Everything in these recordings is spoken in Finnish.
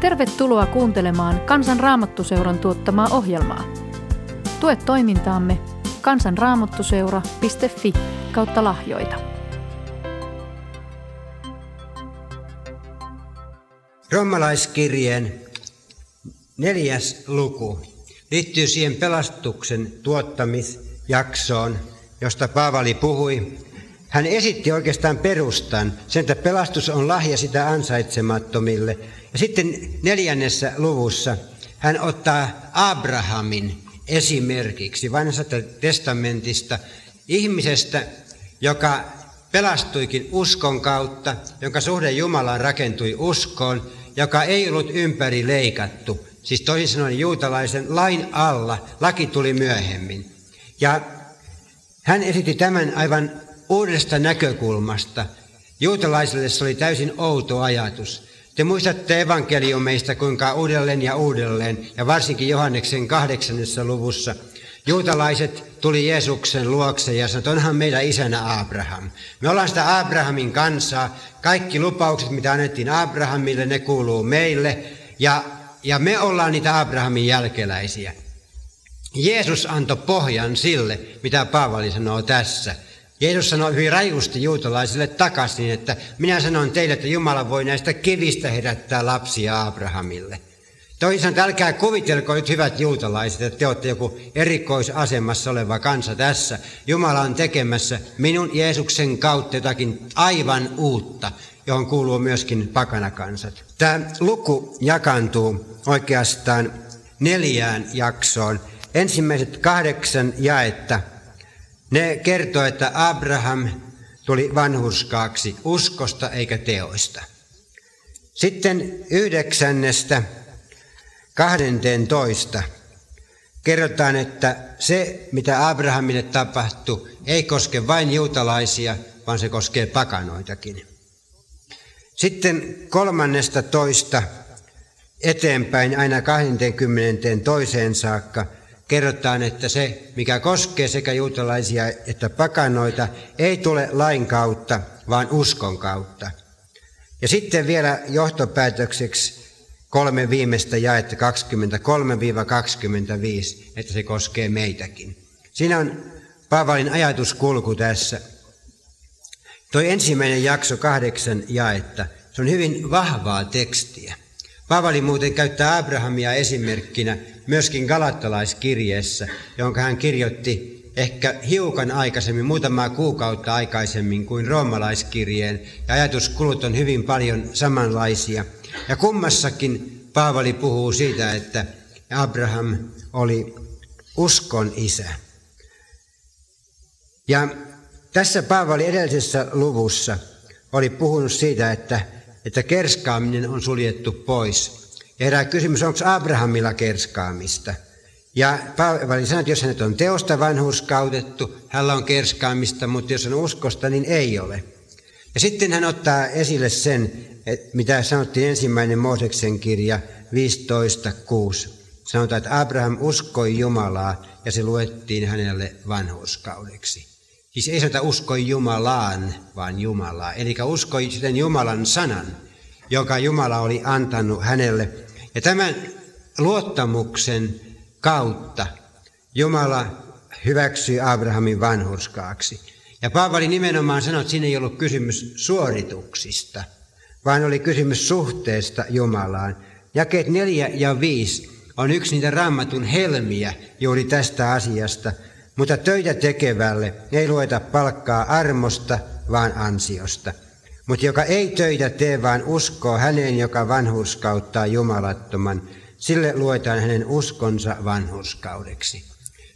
Tervetuloa kuuntelemaan Kansan Raamattuseuran tuottamaa ohjelmaa. Tue toimintaamme kansanraamattuseura.fi kautta lahjoita. Rommalaiskirjeen neljäs luku liittyy siihen pelastuksen tuottamisjaksoon, josta Paavali puhui hän esitti oikeastaan perustan, sen, että pelastus on lahja sitä ansaitsemattomille. Ja sitten neljännessä luvussa hän ottaa Abrahamin esimerkiksi vanhasta testamentista ihmisestä, joka pelastuikin uskon kautta, jonka suhde Jumalaan rakentui uskoon, joka ei ollut ympäri leikattu. Siis toisin sanoen juutalaisen lain alla, laki tuli myöhemmin. Ja hän esitti tämän aivan uudesta näkökulmasta. Juutalaisille se oli täysin outo ajatus. Te muistatte evankeliumeista, kuinka uudelleen ja uudelleen, ja varsinkin Johanneksen kahdeksannessa luvussa, juutalaiset tuli Jeesuksen luokse ja sanoi, onhan meidän isänä Abraham. Me ollaan sitä Abrahamin kansaa. Kaikki lupaukset, mitä annettiin Abrahamille, ne kuuluu meille. Ja, ja me ollaan niitä Abrahamin jälkeläisiä. Jeesus antoi pohjan sille, mitä Paavali sanoo tässä – Jeesus sanoi hyvin rajusti juutalaisille takaisin, että minä sanon teille, että Jumala voi näistä kivistä herättää lapsia Abrahamille. Toisin että älkää kuvitelko nyt hyvät juutalaiset, että te olette joku erikoisasemassa oleva kansa tässä. Jumala on tekemässä minun Jeesuksen kautta jotakin aivan uutta, johon kuuluu myöskin pakanakansat. Tämä luku jakantuu oikeastaan neljään jaksoon. Ensimmäiset kahdeksan jaetta ne kertoo, että Abraham tuli vanhurskaaksi uskosta eikä teoista. Sitten yhdeksännestä toista kerrotaan, että se, mitä Abrahamille tapahtui, ei koske vain juutalaisia, vaan se koskee pakanoitakin. Sitten kolmannesta toista eteenpäin aina 22 toiseen saakka – kerrotaan, että se, mikä koskee sekä juutalaisia että pakanoita, ei tule lain kautta, vaan uskon kautta. Ja sitten vielä johtopäätökseksi kolme viimeistä jaetta 23-25, että se koskee meitäkin. Siinä on Paavalin ajatuskulku tässä. Toi ensimmäinen jakso kahdeksan jaetta, se on hyvin vahvaa tekstiä. Paavali muuten käyttää Abrahamia esimerkkinä myöskin galattalaiskirjeessä, jonka hän kirjoitti ehkä hiukan aikaisemmin, muutamaa kuukautta aikaisemmin kuin roomalaiskirjeen, ja ajatuskulut on hyvin paljon samanlaisia. Ja kummassakin Paavali puhuu siitä, että Abraham oli uskon isä. Ja tässä Paavali edellisessä luvussa oli puhunut siitä, että että kerskaaminen on suljettu pois. Ja herää kysymys, onko Abrahamilla kerskaamista? Ja Paavali sanoi, että jos hänet on teosta vanhurskautettu, hänellä on kerskaamista, mutta jos on uskosta, niin ei ole. Ja sitten hän ottaa esille sen, mitä sanottiin ensimmäinen Mooseksen kirja 15.6. Sanotaan, että Abraham uskoi Jumalaa ja se luettiin hänelle vanhurskaudeksi. Siis ei sanota uskoi Jumalaan, vaan Jumalaa. Eli uskoi sitten Jumalan sanan, joka Jumala oli antanut hänelle. Ja tämän luottamuksen kautta Jumala hyväksyi Abrahamin vanhurskaaksi. Ja Paavali nimenomaan sanoi, että siinä ei ollut kysymys suorituksista, vaan oli kysymys suhteesta Jumalaan. Jakeet neljä ja viisi on yksi niitä raamatun helmiä juuri tästä asiasta – mutta töitä tekevälle ei lueta palkkaa armosta, vaan ansiosta. Mutta joka ei töitä tee, vaan uskoo häneen, joka vanhurskauttaa jumalattoman, sille luetaan hänen uskonsa vanhurskaudeksi.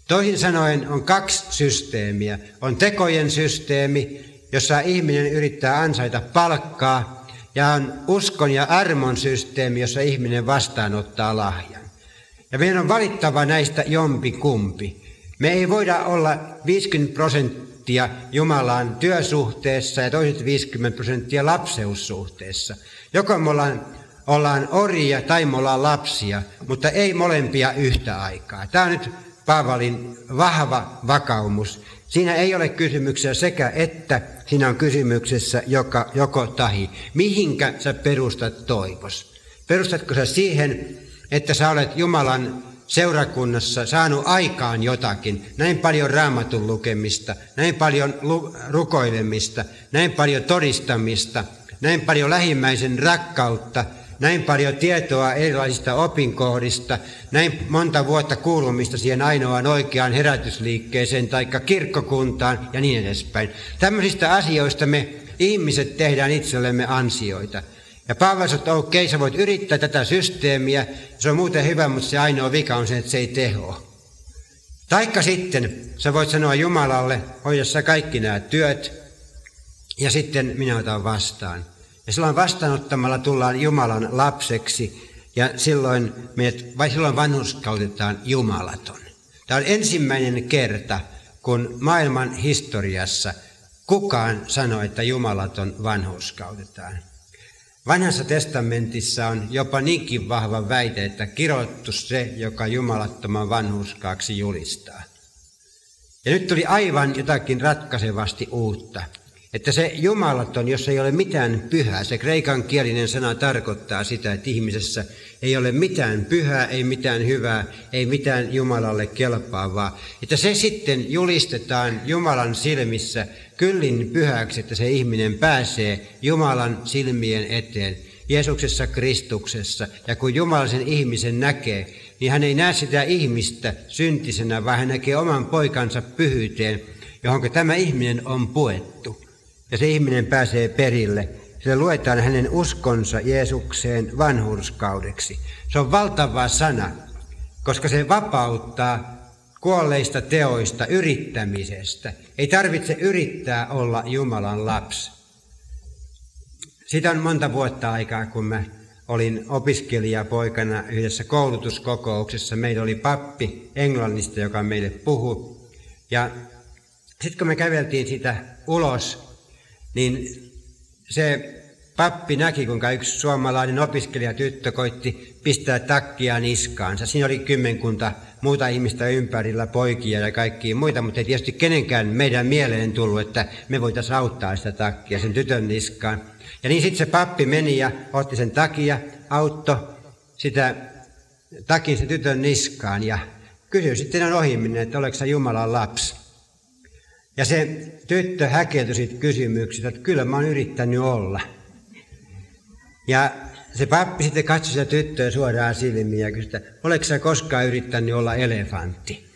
Toisin sanoen on kaksi systeemiä. On tekojen systeemi, jossa ihminen yrittää ansaita palkkaa, ja on uskon ja armon systeemi, jossa ihminen vastaanottaa lahjan. Ja meidän on valittava näistä jompi kumpi. Me ei voida olla 50 prosenttia Jumalaan työsuhteessa ja toiset 50 prosenttia lapseussuhteessa. Joko me ollaan, ollaan orjia tai me ollaan lapsia, mutta ei molempia yhtä aikaa. Tämä on nyt Paavalin vahva vakaumus. Siinä ei ole kysymyksessä sekä että, siinä on kysymyksessä joka, joko tahi. Mihinkä sä perustat toivos? Perustatko sä siihen, että sä olet Jumalan seurakunnassa saanut aikaan jotakin, näin paljon raamatun lukemista, näin paljon rukoilemista, näin paljon todistamista, näin paljon lähimmäisen rakkautta, näin paljon tietoa erilaisista opinkohdista, näin monta vuotta kuulumista siihen ainoaan oikeaan herätysliikkeeseen tai kirkkokuntaan ja niin edespäin. Tämmöisistä asioista me ihmiset tehdään itsellemme ansioita. Ja Paavali sanoi, että okei, sä voit yrittää tätä systeemiä, se on muuten hyvä, mutta se ainoa vika on se, että se ei tehoa. Taikka sitten sä voit sanoa Jumalalle, hoida sä kaikki nämä työt, ja sitten minä otan vastaan. Ja silloin vastaanottamalla tullaan Jumalan lapseksi, ja silloin, meidät, vai silloin vanhuskautetaan Jumalaton. Tämä on ensimmäinen kerta, kun maailman historiassa kukaan sanoi, että Jumalaton vanhuskautetaan. Vanhassa testamentissa on jopa niinkin vahva väite, että kirottu se, joka jumalattoman vanhuskaaksi julistaa. Ja nyt tuli aivan jotakin ratkaisevasti uutta. Että se jumalaton, jos ei ole mitään pyhää, se kreikan kielinen sana tarkoittaa sitä, että ihmisessä ei ole mitään pyhää, ei mitään hyvää, ei mitään Jumalalle kelpaavaa. Että se sitten julistetaan Jumalan silmissä kyllin pyhäksi, että se ihminen pääsee Jumalan silmien eteen, Jeesuksessa Kristuksessa. Ja kun Jumala sen ihmisen näkee, niin hän ei näe sitä ihmistä syntisenä, vaan hän näkee oman poikansa pyhyyteen, johon tämä ihminen on puettu. Ja se ihminen pääsee perille. Sillä luetaan hänen uskonsa Jeesukseen vanhurskaudeksi. Se on valtava sana, koska se vapauttaa kuolleista teoista, yrittämisestä. Ei tarvitse yrittää olla Jumalan lapsi. Sitä on monta vuotta aikaa, kun mä olin opiskelijapoikana yhdessä koulutuskokouksessa. Meillä oli pappi Englannista, joka meille puhui. Ja sitten kun me käveltiin sitä ulos, niin se pappi näki, kuinka yksi suomalainen opiskelijatyttö koitti pistää takkia niskaansa. Siinä oli kymmenkunta muuta ihmistä ympärillä, poikia ja kaikkia muita, mutta ei tietysti kenenkään meidän mieleen tullut, että me voitaisiin auttaa sitä takkia sen tytön niskaan. Ja niin sitten se pappi meni ja otti sen takia, autto sitä takin sen tytön niskaan ja kysyi sitten ohiminen, että oletko Jumalan lapsi. Ja se tyttö häkeltyi siitä kysymyksestä, että kyllä mä oon yrittänyt olla. Ja se pappi sitten katsoi sitä tyttöä suoraan silmiin ja kysyi, että oletko sä koskaan yrittänyt olla elefantti?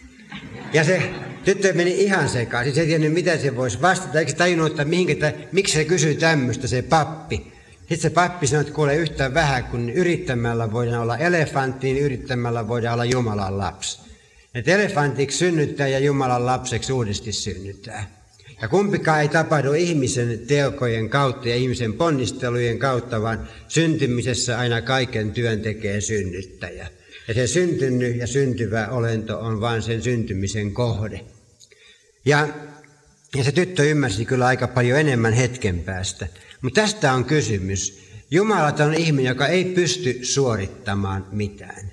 Ja se tyttö meni ihan sekaisin. Se ei tiennyt, mitä se voisi vastata. Eikö se tajunnut, että mihinkä, miksi se kysyy tämmöistä, se pappi. Sitten se pappi sanoi, että kuule yhtä vähän, kun yrittämällä voidaan olla elefantti, niin yrittämällä voidaan olla Jumalan lapsi. Että elefantiksi synnyttää ja Jumalan lapseksi uudesti synnyttää. Ja kumpikaan ei tapahdu ihmisen teokojen kautta ja ihmisen ponnistelujen kautta, vaan syntymisessä aina kaiken työn tekee synnyttäjä. Ja se syntynyt ja syntyvä olento on vain sen syntymisen kohde. Ja, ja se tyttö ymmärsi kyllä aika paljon enemmän hetken päästä. Mutta tästä on kysymys. Jumalaton ihminen, joka ei pysty suorittamaan mitään.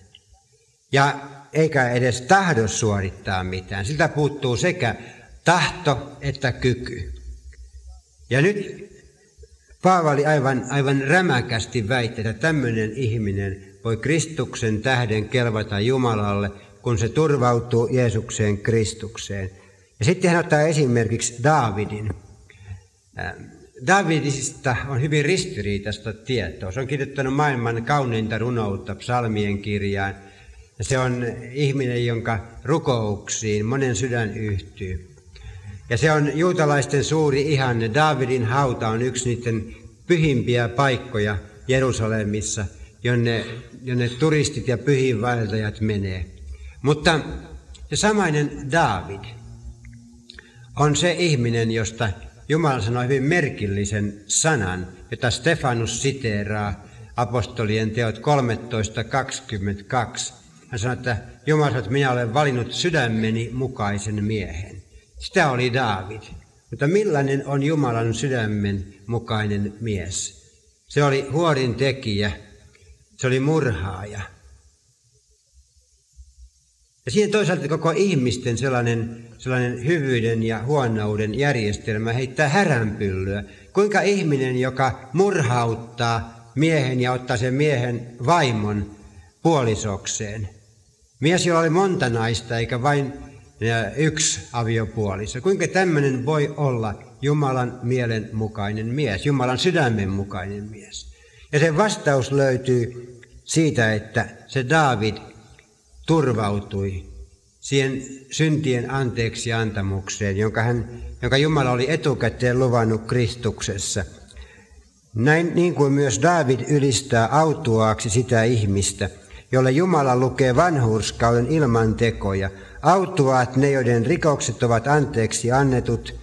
Ja eikä edes tahdo suorittaa mitään. Siltä puuttuu sekä tahto että kyky. Ja nyt Paavali aivan, aivan rämäkästi väitti, että tämmöinen ihminen voi Kristuksen tähden kelvata Jumalalle, kun se turvautuu Jeesukseen Kristukseen. Ja sitten hän ottaa esimerkiksi Daavidin. Davidista on hyvin ristiriitaista tietoa. Se on kirjoittanut maailman kauneinta runoutta psalmien kirjaan. Ja se on ihminen, jonka rukouksiin monen sydän yhtyy. Ja se on juutalaisten suuri ihanne. Davidin hauta on yksi niiden pyhimpiä paikkoja Jerusalemissa, jonne, jonne turistit ja pyhiinvaeltajat menee. Mutta se samainen David on se ihminen, josta Jumala sanoi hyvin merkillisen sanan, jota Stefanus siteeraa apostolien teot 13.22. Hän sanoi, että Jumala sanoi, että minä olen valinnut sydämeni mukaisen miehen. Sitä oli Daavid. Mutta millainen on Jumalan sydämen mukainen mies? Se oli huorin tekijä, se oli murhaaja. Ja siihen toisaalta koko ihmisten sellainen, sellainen hyvyyden ja huonouden järjestelmä heittää häränpyllyä. Kuinka ihminen, joka murhauttaa miehen ja ottaa sen miehen vaimon puolisokseen. Mies, jolla oli monta naista eikä vain yksi aviopuoliso. Kuinka tämmöinen voi olla Jumalan mielen mukainen mies, Jumalan sydämen mukainen mies? Ja se vastaus löytyy siitä, että se David turvautui siihen syntien anteeksi antamukseen, jonka, hän, jonka Jumala oli etukäteen luvannut Kristuksessa. Näin niin kuin myös David ylistää autuaaksi sitä ihmistä, jolle Jumala lukee vanhurskauden ilman tekoja. Autuaat ne, joiden rikokset ovat anteeksi annetut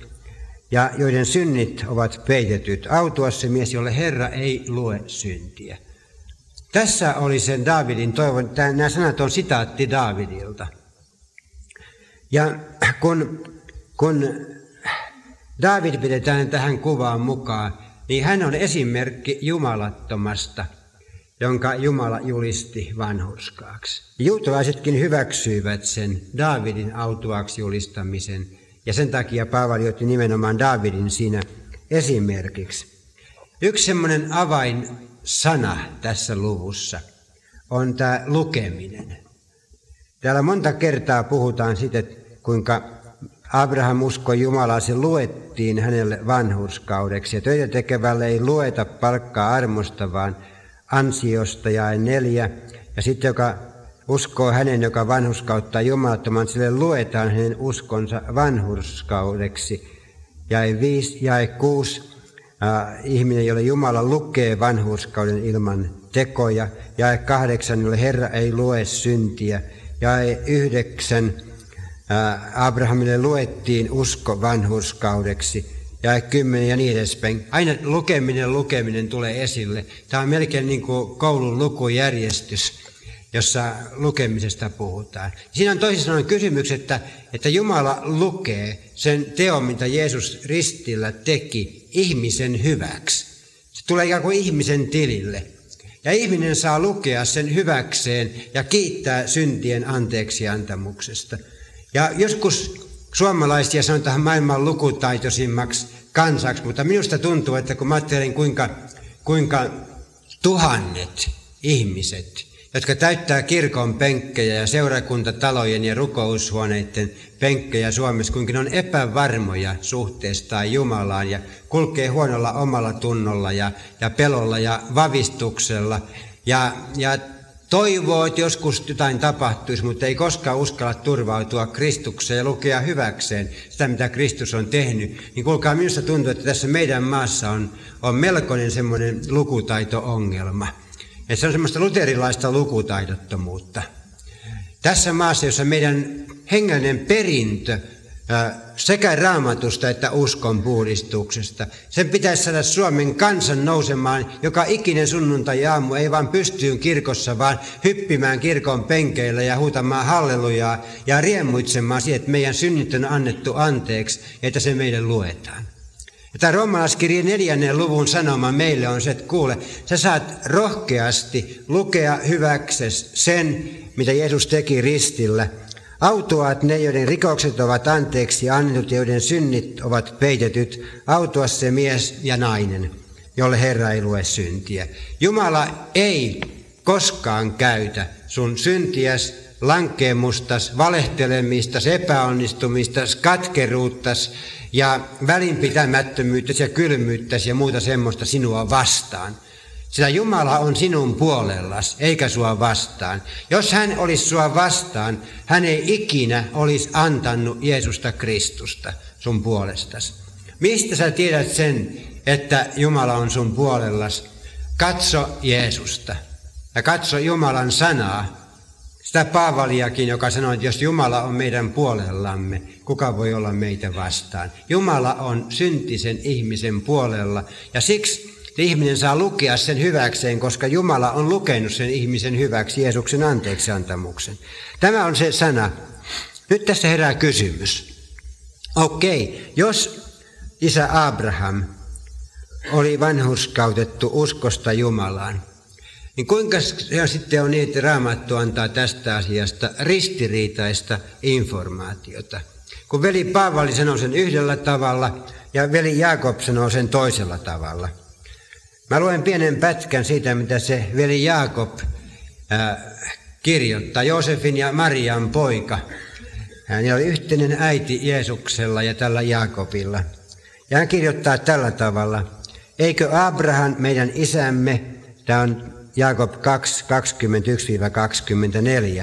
ja joiden synnit ovat peitetyt. Autuas se mies, jolle Herra ei lue syntiä. Tässä oli sen Davidin toivon. Nämä sanat on sitaatti Davidilta. Ja kun, kun David pidetään tähän kuvaan mukaan, niin hän on esimerkki jumalattomasta, jonka Jumala julisti vanhurskaaksi. Juutalaisetkin hyväksyivät sen Davidin autuaksi julistamisen, ja sen takia Paavali otti nimenomaan Davidin siinä esimerkiksi. Yksi semmoinen avain sana tässä luvussa on tämä lukeminen. Täällä monta kertaa puhutaan siitä, kuinka Abraham uskoi Jumalaa, se luettiin hänelle vanhurskaudeksi. Ja töitä tekevälle ei lueta palkkaa armosta, vaan ansiosta ja neljä. Ja sitten joka uskoo hänen, joka vanhurskauttaa Jumalattoman, sille luetaan hänen uskonsa vanhurskaudeksi. Jäi viisi, jäi kuusi, äh, ihminen, jolle Jumala lukee vanhurskauden ilman tekoja. Jae kahdeksan, jolle Herra ei lue syntiä. Jae yhdeksän, äh, Abrahamille luettiin usko vanhurskaudeksi. Ja kymmenen ja niin edespäin. Aina lukeminen, lukeminen tulee esille. Tämä on melkein niin kuin koulun lukujärjestys, jossa lukemisesta puhutaan. Siinä on toisin sanoen kysymys, että, että Jumala lukee sen teon, mitä Jeesus ristillä teki, ihmisen hyväksi. Se tulee ikään kuin ihmisen tilille. Ja ihminen saa lukea sen hyväkseen ja kiittää syntien anteeksiantamuksesta. Ja joskus suomalaisia sanotaan maailman lukutaitoisimmaksi kansaksi, mutta minusta tuntuu, että kun mä ajattelen kuinka, kuinka tuhannet ihmiset jotka täyttää kirkon penkkejä ja seurakuntatalojen ja rukoushuoneiden penkkejä Suomessa, kuinka ne on epävarmoja suhteesta Jumalaan ja kulkee huonolla omalla tunnolla ja, ja pelolla ja vavistuksella. Ja, ja toivoo, että joskus jotain tapahtuisi, mutta ei koskaan uskalla turvautua Kristukseen ja lukea hyväkseen sitä, mitä Kristus on tehnyt, niin kuulkaa, minusta tuntuu, että tässä meidän maassa on, on melkoinen semmoinen lukutaito-ongelma. Että se on semmoista luterilaista lukutaidottomuutta. Tässä maassa, jossa meidän hengellinen perintö sekä raamatusta että uskon puhdistuksesta. Sen pitäisi saada Suomen kansan nousemaan joka ikinen sunnuntai aamu, ei vaan pystyyn kirkossa, vaan hyppimään kirkon penkeillä ja huutamaan hallelujaa ja riemuitsemaan siihen, että meidän synnit on annettu anteeksi, että se meille luetaan. Tämä roomalaiskirjan neljännen luvun sanoma meille on se, että kuule, sä saat rohkeasti lukea hyväkses sen, mitä Jeesus teki ristillä. Autuaat ne, joiden rikokset ovat anteeksi annetut ja joiden synnit ovat peitetyt. Autua se mies ja nainen, jolle Herra ei lue syntiä. Jumala ei koskaan käytä sun syntiäs, lankeemustas, valehtelemistas, epäonnistumistas, katkeruuttas, ja välinpitämättömyyttäsi ja kylmyyttäsi ja muuta semmoista sinua vastaan. Sillä Jumala on sinun puolellas, eikä sua vastaan. Jos hän olisi sua vastaan, hän ei ikinä olisi antanut Jeesusta Kristusta sun puolestasi. Mistä sä tiedät sen, että Jumala on sun puolellas? Katso Jeesusta ja katso Jumalan sanaa sitä Paavaliakin, joka sanoi, että jos Jumala on meidän puolellamme, kuka voi olla meitä vastaan? Jumala on syntisen ihmisen puolella ja siksi ihminen saa lukea sen hyväkseen, koska Jumala on lukenut sen ihmisen hyväksi Jeesuksen anteeksiantamuksen. Tämä on se sana. Nyt tässä herää kysymys. Okei, jos isä Abraham oli vanhuskautettu uskosta Jumalaan, niin kuinka se sitten on niin, että Raamattu antaa tästä asiasta ristiriitaista informaatiota? Kun veli Paavali sanoo sen yhdellä tavalla ja veli Jaakob sanoo sen toisella tavalla. Mä luen pienen pätkän siitä, mitä se veli Jaakob ää, kirjoittaa. Joosefin ja Marian poika. Hän oli yhteinen äiti Jeesuksella ja tällä Jaakobilla. Ja hän kirjoittaa tällä tavalla. Eikö Abraham meidän isämme, tämä on Jaakob 2,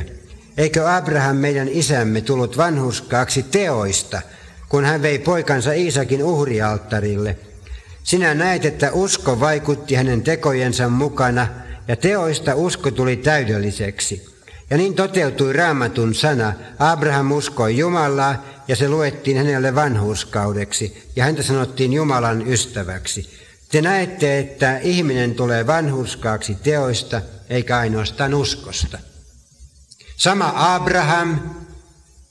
21-24. Eikö Abraham meidän isämme tullut vanhuskaaksi teoista, kun hän vei poikansa Iisakin uhrialttarille? Sinä näet, että usko vaikutti hänen tekojensa mukana ja teoista usko tuli täydelliseksi. Ja niin toteutui raamatun sana, Abraham uskoi Jumalaa ja se luettiin hänelle vanhuskaudeksi ja häntä sanottiin Jumalan ystäväksi. Te näette, että ihminen tulee vanhuskaaksi teoista eikä ainoastaan uskosta. Sama Abraham,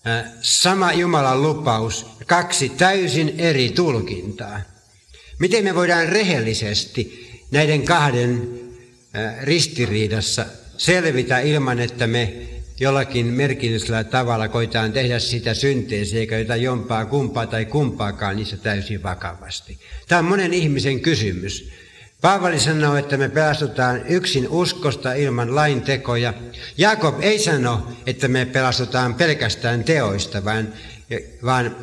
äh, sama Jumalan lupaus, kaksi täysin eri tulkintaa. Miten me voidaan rehellisesti näiden kahden ristiriidassa selvitä ilman, että me jollakin merkillisellä tavalla koitaan tehdä sitä synteesiä, eikä jotain jompaa kumpaa tai kumpaakaan niissä täysin vakavasti. Tämä on monen ihmisen kysymys. Paavali sanoo, että me pelastutaan yksin uskosta ilman lain tekoja. Jakob ei sano, että me pelastutaan pelkästään teoista, vaan, vaan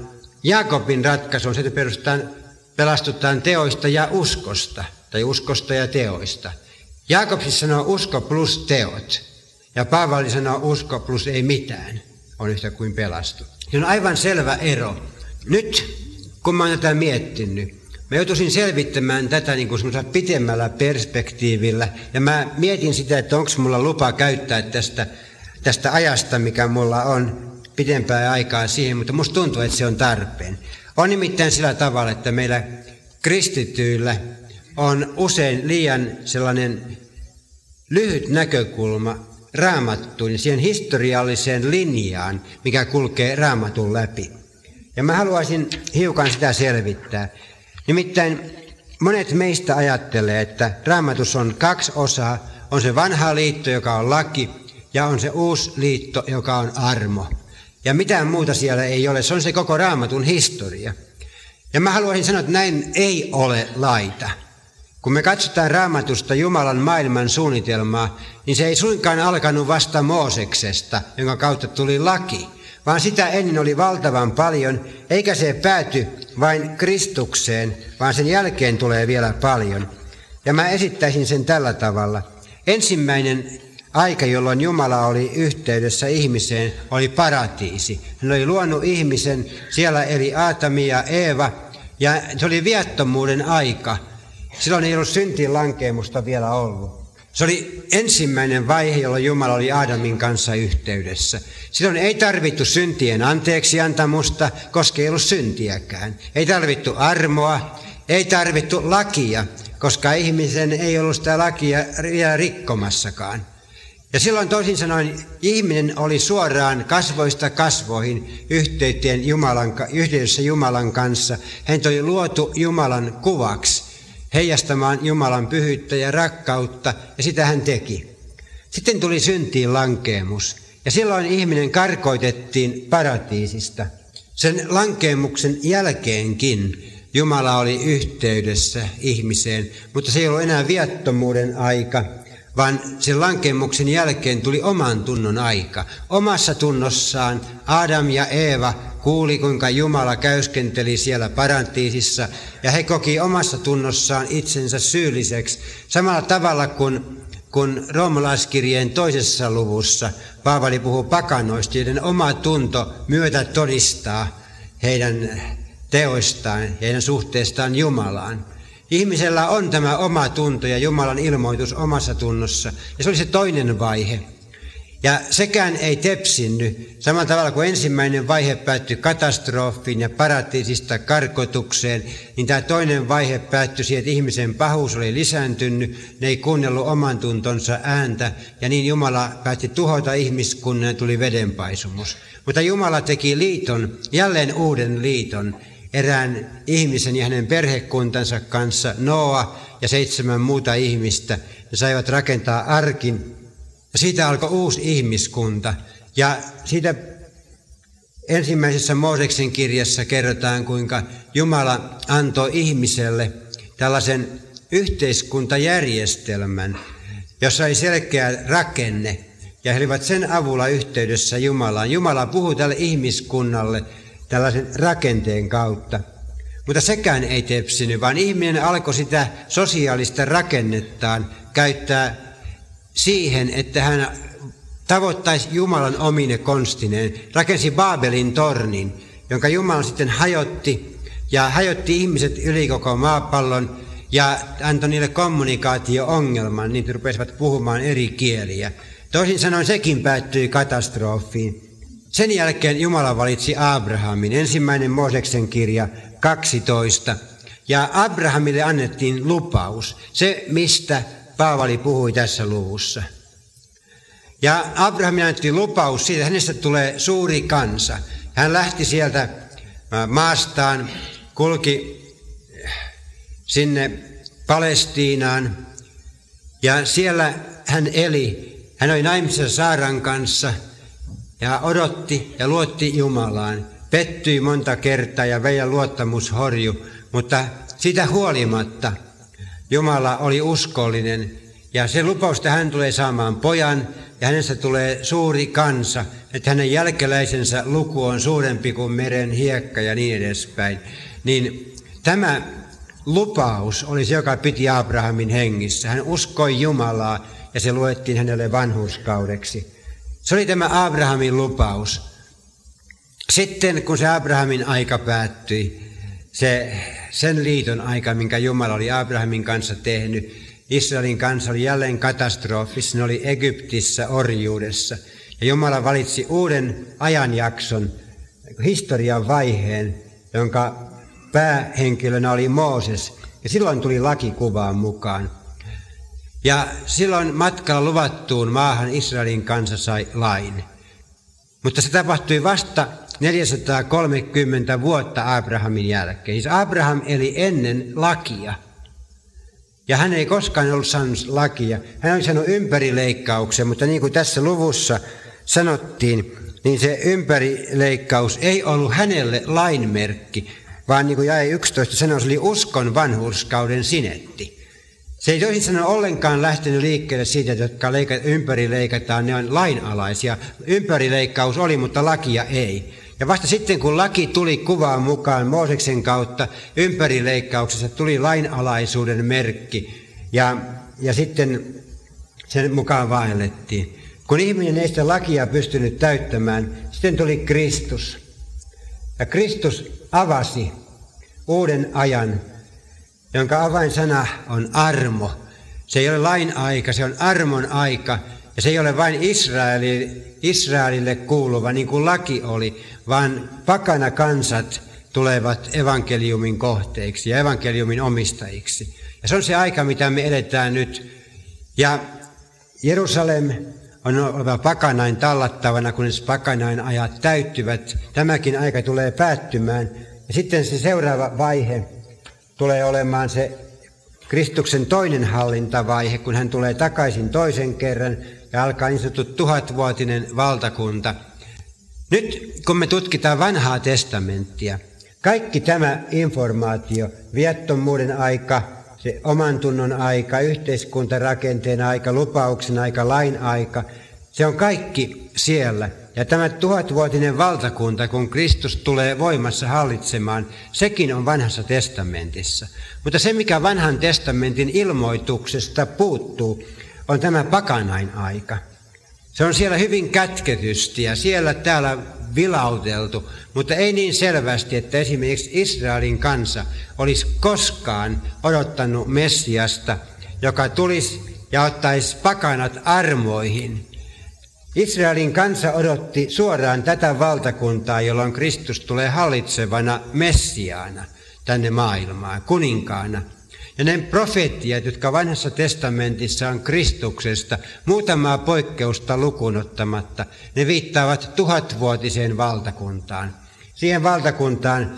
Jakobin ratkaisu on se, että perustetaan, pelastutaan teoista ja uskosta, tai uskosta ja teoista. Jakob siis sanoo usko plus teot, ja Paavali sanoo usko plus ei mitään, on yhtä kuin pelastu. Se on aivan selvä ero. Nyt, kun mä oon tätä miettinyt, Mä joutuisin selvittämään tätä niin kuin pitemmällä perspektiivillä. Ja mä mietin sitä, että onko mulla lupa käyttää tästä, tästä ajasta, mikä mulla on pidempää aikaa siihen, mutta musta tuntuu, että se on tarpeen. On nimittäin sillä tavalla, että meillä kristityillä on usein liian sellainen lyhyt näkökulma raamattuun ja siihen historialliseen linjaan, mikä kulkee raamatun läpi. Ja mä haluaisin hiukan sitä selvittää. Nimittäin monet meistä ajattelee, että raamatus on kaksi osaa. On se vanha liitto, joka on laki, ja on se uusi liitto, joka on armo. Ja mitään muuta siellä ei ole. Se on se koko raamatun historia. Ja mä haluaisin sanoa, että näin ei ole laita. Kun me katsotaan raamatusta Jumalan maailman suunnitelmaa, niin se ei suinkaan alkanut vasta Mooseksesta, jonka kautta tuli laki, vaan sitä ennen oli valtavan paljon, eikä se pääty vain Kristukseen, vaan sen jälkeen tulee vielä paljon. Ja mä esittäisin sen tällä tavalla. Ensimmäinen aika, jolloin Jumala oli yhteydessä ihmiseen, oli paratiisi. Hän oli luonut ihmisen, siellä eli Aatami ja Eeva, ja se oli viattomuuden aika. Silloin ei ollut syntiin lankeemusta vielä ollut. Se oli ensimmäinen vaihe, jolloin Jumala oli Aadamin kanssa yhteydessä. Silloin ei tarvittu syntien anteeksiantamusta, koska ei ollut syntiäkään. Ei tarvittu armoa, ei tarvittu lakia, koska ihmisen ei ollut sitä lakia vielä rikkomassakaan. Ja silloin toisin sanoen ihminen oli suoraan kasvoista kasvoihin yhteyteen Jumalan, yhteydessä Jumalan kanssa. Hän oli luotu Jumalan kuvaksi heijastamaan Jumalan pyhyyttä ja rakkautta, ja sitä hän teki. Sitten tuli syntiin lankeemus, ja silloin ihminen karkoitettiin paratiisista. Sen lankeemuksen jälkeenkin Jumala oli yhteydessä ihmiseen, mutta se ei ollut enää viattomuuden aika, vaan sen lankemuksen jälkeen tuli oman tunnon aika. Omassa tunnossaan Adam ja Eeva kuuli, kuinka Jumala käyskenteli siellä parantiisissa, ja he koki omassa tunnossaan itsensä syylliseksi, samalla tavalla kuin kun roomalaiskirjeen toisessa luvussa Paavali puhuu pakanoista, joiden oma tunto myötä todistaa heidän teoistaan heidän suhteestaan Jumalaan. Ihmisellä on tämä oma tunto ja Jumalan ilmoitus omassa tunnossa. Ja se oli se toinen vaihe. Ja sekään ei tepsinny. Samalla tavalla kuin ensimmäinen vaihe päättyi katastrofiin ja paratiisista karkotukseen, niin tämä toinen vaihe päättyi siihen, että ihmisen pahuus oli lisääntynyt, ne ei kuunnellut oman tuntonsa ääntä, ja niin Jumala päätti tuhota ihmiskunnan ja tuli vedenpaisumus. Mutta Jumala teki liiton, jälleen uuden liiton, erään ihmisen ja hänen perhekuntansa kanssa, Noa ja seitsemän muuta ihmistä. Ne saivat rakentaa arkin. Ja siitä alkoi uusi ihmiskunta. Ja siitä ensimmäisessä Mooseksen kirjassa kerrotaan, kuinka Jumala antoi ihmiselle tällaisen yhteiskuntajärjestelmän, jossa oli selkeä rakenne, ja he olivat sen avulla yhteydessä Jumalaan. Jumala puhuu tälle ihmiskunnalle tällaisen rakenteen kautta. Mutta sekään ei tepsinyt, vaan ihminen alkoi sitä sosiaalista rakennettaan käyttää siihen, että hän tavoittaisi Jumalan omine konstineen. Rakensi Baabelin tornin, jonka Jumala sitten hajotti ja hajotti ihmiset yli koko maapallon ja antoi niille kommunikaatio-ongelman, niin rupesivat puhumaan eri kieliä. Toisin sanoen sekin päättyi katastrofiin. Sen jälkeen Jumala valitsi Abrahamin, ensimmäinen Mooseksen kirja 12. Ja Abrahamille annettiin lupaus, se mistä Paavali puhui tässä luvussa. Ja Abrahamille annettiin lupaus siitä, hänestä tulee suuri kansa. Hän lähti sieltä maastaan, kulki sinne Palestiinaan ja siellä hän eli. Hän oli naimisissa Saaran kanssa ja odotti ja luotti Jumalaan. Pettyi monta kertaa ja veidän luottamus horju, mutta sitä huolimatta Jumala oli uskollinen ja se lupaus, että hän tulee saamaan pojan ja hänestä tulee suuri kansa, että hänen jälkeläisensä luku on suurempi kuin meren hiekka ja niin edespäin. Niin tämä lupaus oli se, joka piti Abrahamin hengissä. Hän uskoi Jumalaa ja se luettiin hänelle vanhuuskaudeksi. Se oli tämä Abrahamin lupaus. Sitten kun se Abrahamin aika päättyi, se, sen liiton aika, minkä Jumala oli Abrahamin kanssa tehnyt, Israelin kanssa oli jälleen katastrofissa, ne oli Egyptissä orjuudessa. Ja Jumala valitsi uuden ajanjakson, historian vaiheen, jonka päähenkilönä oli Mooses. Ja silloin tuli laki kuvaan mukaan. Ja silloin matkalla luvattuun maahan Israelin kansa sai lain. Mutta se tapahtui vasta 430 vuotta Abrahamin jälkeen. Siis Abraham eli ennen lakia. Ja hän ei koskaan ollut saanut lakia. Hän oli saanut ympärileikkauksen, mutta niin kuin tässä luvussa sanottiin, niin se ympärileikkaus ei ollut hänelle lainmerkki, vaan niin kuin jäi 11 sanoi, se oli uskon vanhurskauden sinetti. Se ei toisin ollenkaan lähtenyt liikkeelle siitä, että jotka leika, ympärileikataan, ne on lainalaisia. Ympärileikkaus oli, mutta lakia ei. Ja vasta sitten, kun laki tuli kuvaan mukaan Mooseksen kautta, ympärileikkauksessa tuli lainalaisuuden merkki. Ja, ja sitten sen mukaan vaellettiin. Kun ihminen ei sitä lakia pystynyt täyttämään, sitten tuli Kristus. Ja Kristus avasi uuden ajan, jonka avainsana on armo. Se ei ole lain aika, se on armon aika. Ja se ei ole vain Israeli, Israelille kuuluva, niin kuin laki oli, vaan pakana kansat tulevat evankeliumin kohteiksi ja evankeliumin omistajiksi. Ja se on se aika, mitä me eletään nyt. Ja Jerusalem on oleva pakanain tallattavana, kunnes pakanain ajat täyttyvät. Tämäkin aika tulee päättymään. Ja sitten se seuraava vaihe tulee olemaan se Kristuksen toinen hallintavaihe, kun hän tulee takaisin toisen kerran ja alkaa niin sanottu tuhatvuotinen valtakunta. Nyt kun me tutkitaan vanhaa testamenttia, kaikki tämä informaatio, viettomuuden aika, se oman tunnon aika, yhteiskuntarakenteen aika, lupauksen aika, lain aika, se on kaikki siellä. Ja tämä tuhatvuotinen valtakunta, kun Kristus tulee voimassa hallitsemaan, sekin on vanhassa testamentissa. Mutta se, mikä vanhan testamentin ilmoituksesta puuttuu, on tämä pakanain aika. Se on siellä hyvin kätketysti ja siellä täällä vilauteltu, mutta ei niin selvästi, että esimerkiksi Israelin kansa olisi koskaan odottanut Messiasta, joka tulisi ja ottaisi pakanat armoihin. Israelin kansa odotti suoraan tätä valtakuntaa, jolloin Kristus tulee hallitsevana Messiaana tänne maailmaan, kuninkaana – ja ne profeettiat, jotka vanhassa testamentissa on Kristuksesta, muutamaa poikkeusta lukunottamatta, ne viittaavat tuhatvuotiseen valtakuntaan. Siihen valtakuntaan,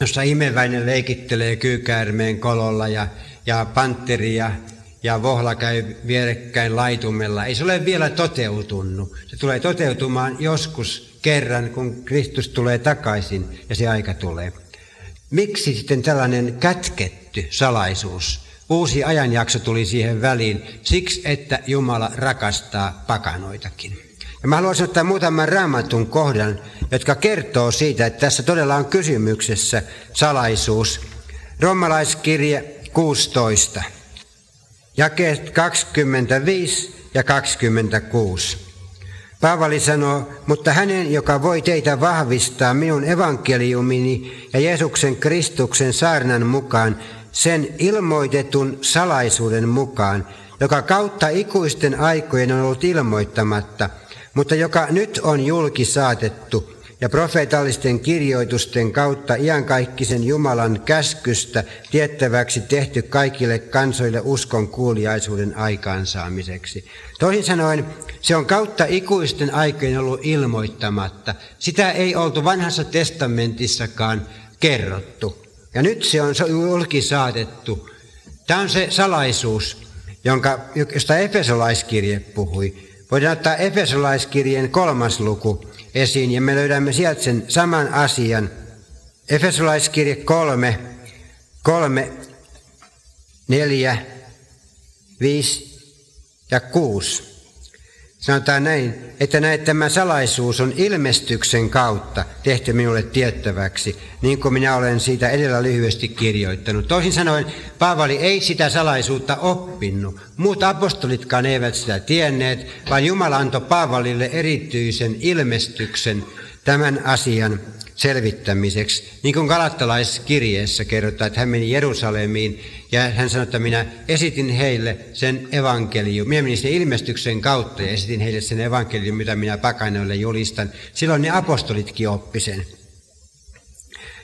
jossa imeväinen leikittelee kyykäärmeen kololla ja, ja panteri ja, ja vohla käy vierekkäin laitumella. Ei se ole vielä toteutunut. Se tulee toteutumaan joskus kerran, kun Kristus tulee takaisin ja se aika tulee. Miksi sitten tällainen kätketty salaisuus uusi ajanjakso tuli siihen väliin, siksi että Jumala rakastaa pakanoitakin. Ja mä haluaisin ottaa muutaman raamatun kohdan, jotka kertoo siitä, että tässä todella on kysymyksessä salaisuus. Romalaiskirje 16, jakeet 25 ja 26. Paavali sanoo, mutta hänen, joka voi teitä vahvistaa minun evankeliumini ja Jeesuksen Kristuksen saarnan mukaan, sen ilmoitetun salaisuuden mukaan, joka kautta ikuisten aikojen on ollut ilmoittamatta – mutta joka nyt on julki saatettu ja profeetallisten kirjoitusten kautta iankaikkisen Jumalan käskystä tiettäväksi tehty kaikille kansoille uskon kuuliaisuuden aikaansaamiseksi. Toisin sanoen, se on kautta ikuisten aikojen ollut ilmoittamatta. Sitä ei oltu vanhassa testamentissakaan kerrottu. Ja nyt se on julki saatettu. Tämä on se salaisuus, jonka, josta Efesolaiskirje puhui. Voidaan ottaa Efesolaiskirjeen kolmas luku esiin ja me löydämme sieltä sen saman asian. Efesolaiskirje 3, 3, 4, 5 ja 6. Sanotaan näin, että näet tämä salaisuus on ilmestyksen kautta tehty minulle tiettäväksi, niin kuin minä olen siitä edellä lyhyesti kirjoittanut. Toisin sanoen, Paavali ei sitä salaisuutta oppinut. Muut apostolitkaan eivät sitä tienneet, vaan Jumala antoi Paavalille erityisen ilmestyksen tämän asian selvittämiseksi. Niin kuin Galattalaiskirjeessä kerrotaan, että hän meni Jerusalemiin ja hän sanoi, että minä esitin heille sen evankelium. Minä menin sen ilmestyksen kautta ja esitin heille sen evankelium, mitä minä pakanoille julistan. Silloin ne apostolitkin oppi sen.